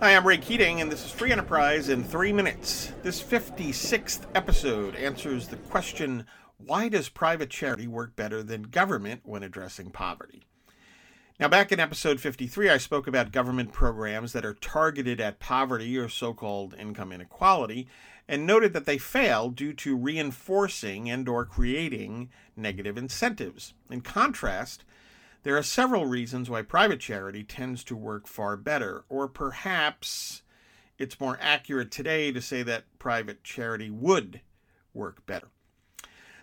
Hi, I'm Ray Keating, and this is Free Enterprise in three minutes. This 56th episode answers the question why does private charity work better than government when addressing poverty? Now, back in episode 53, I spoke about government programs that are targeted at poverty or so called income inequality and noted that they fail due to reinforcing and or creating negative incentives. In contrast, there are several reasons why private charity tends to work far better, or perhaps it's more accurate today to say that private charity would work better.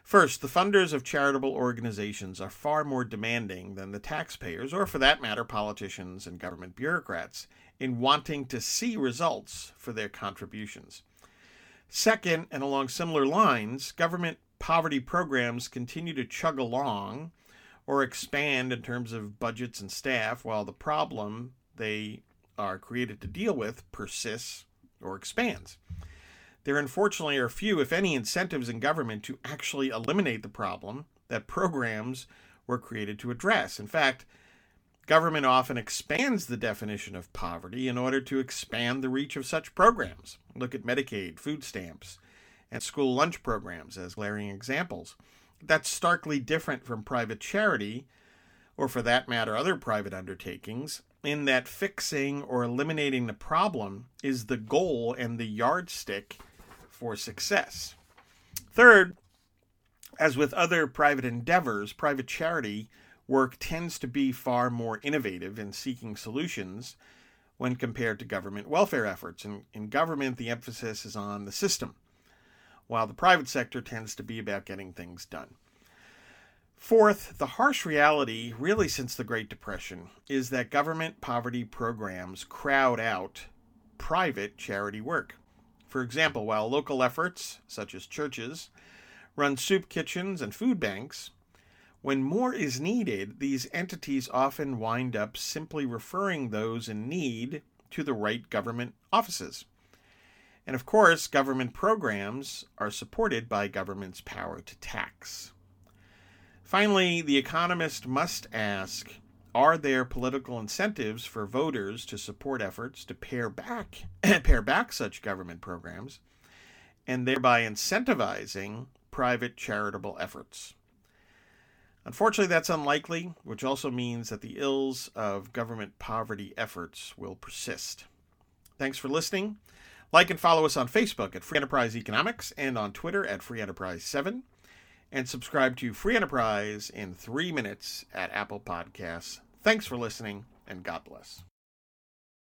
First, the funders of charitable organizations are far more demanding than the taxpayers, or for that matter, politicians and government bureaucrats, in wanting to see results for their contributions. Second, and along similar lines, government poverty programs continue to chug along or expand in terms of budgets and staff while the problem they are created to deal with persists or expands. There unfortunately are few, if any, incentives in government to actually eliminate the problem that programs were created to address. In fact, government often expands the definition of poverty in order to expand the reach of such programs. Look at Medicaid, food stamps, and school lunch programs as glaring examples. That's starkly different from private charity, or for that matter, other private undertakings, in that fixing or eliminating the problem is the goal and the yardstick for success. Third, as with other private endeavors, private charity work tends to be far more innovative in seeking solutions when compared to government welfare efforts. And in government, the emphasis is on the system while the private sector tends to be about getting things done. Fourth, the harsh reality, really since the Great Depression, is that government poverty programs crowd out private charity work. For example, while local efforts, such as churches, run soup kitchens and food banks, when more is needed, these entities often wind up simply referring those in need to the right government offices. And of course, government programs are supported by government's power to tax. Finally, the economist must ask are there political incentives for voters to support efforts to pare back pare back such government programs and thereby incentivizing private charitable efforts? Unfortunately, that's unlikely, which also means that the ills of government poverty efforts will persist. Thanks for listening. Like and follow us on Facebook at Free Enterprise Economics and on Twitter at Free Enterprise 7. And subscribe to Free Enterprise in three minutes at Apple Podcasts. Thanks for listening, and God bless.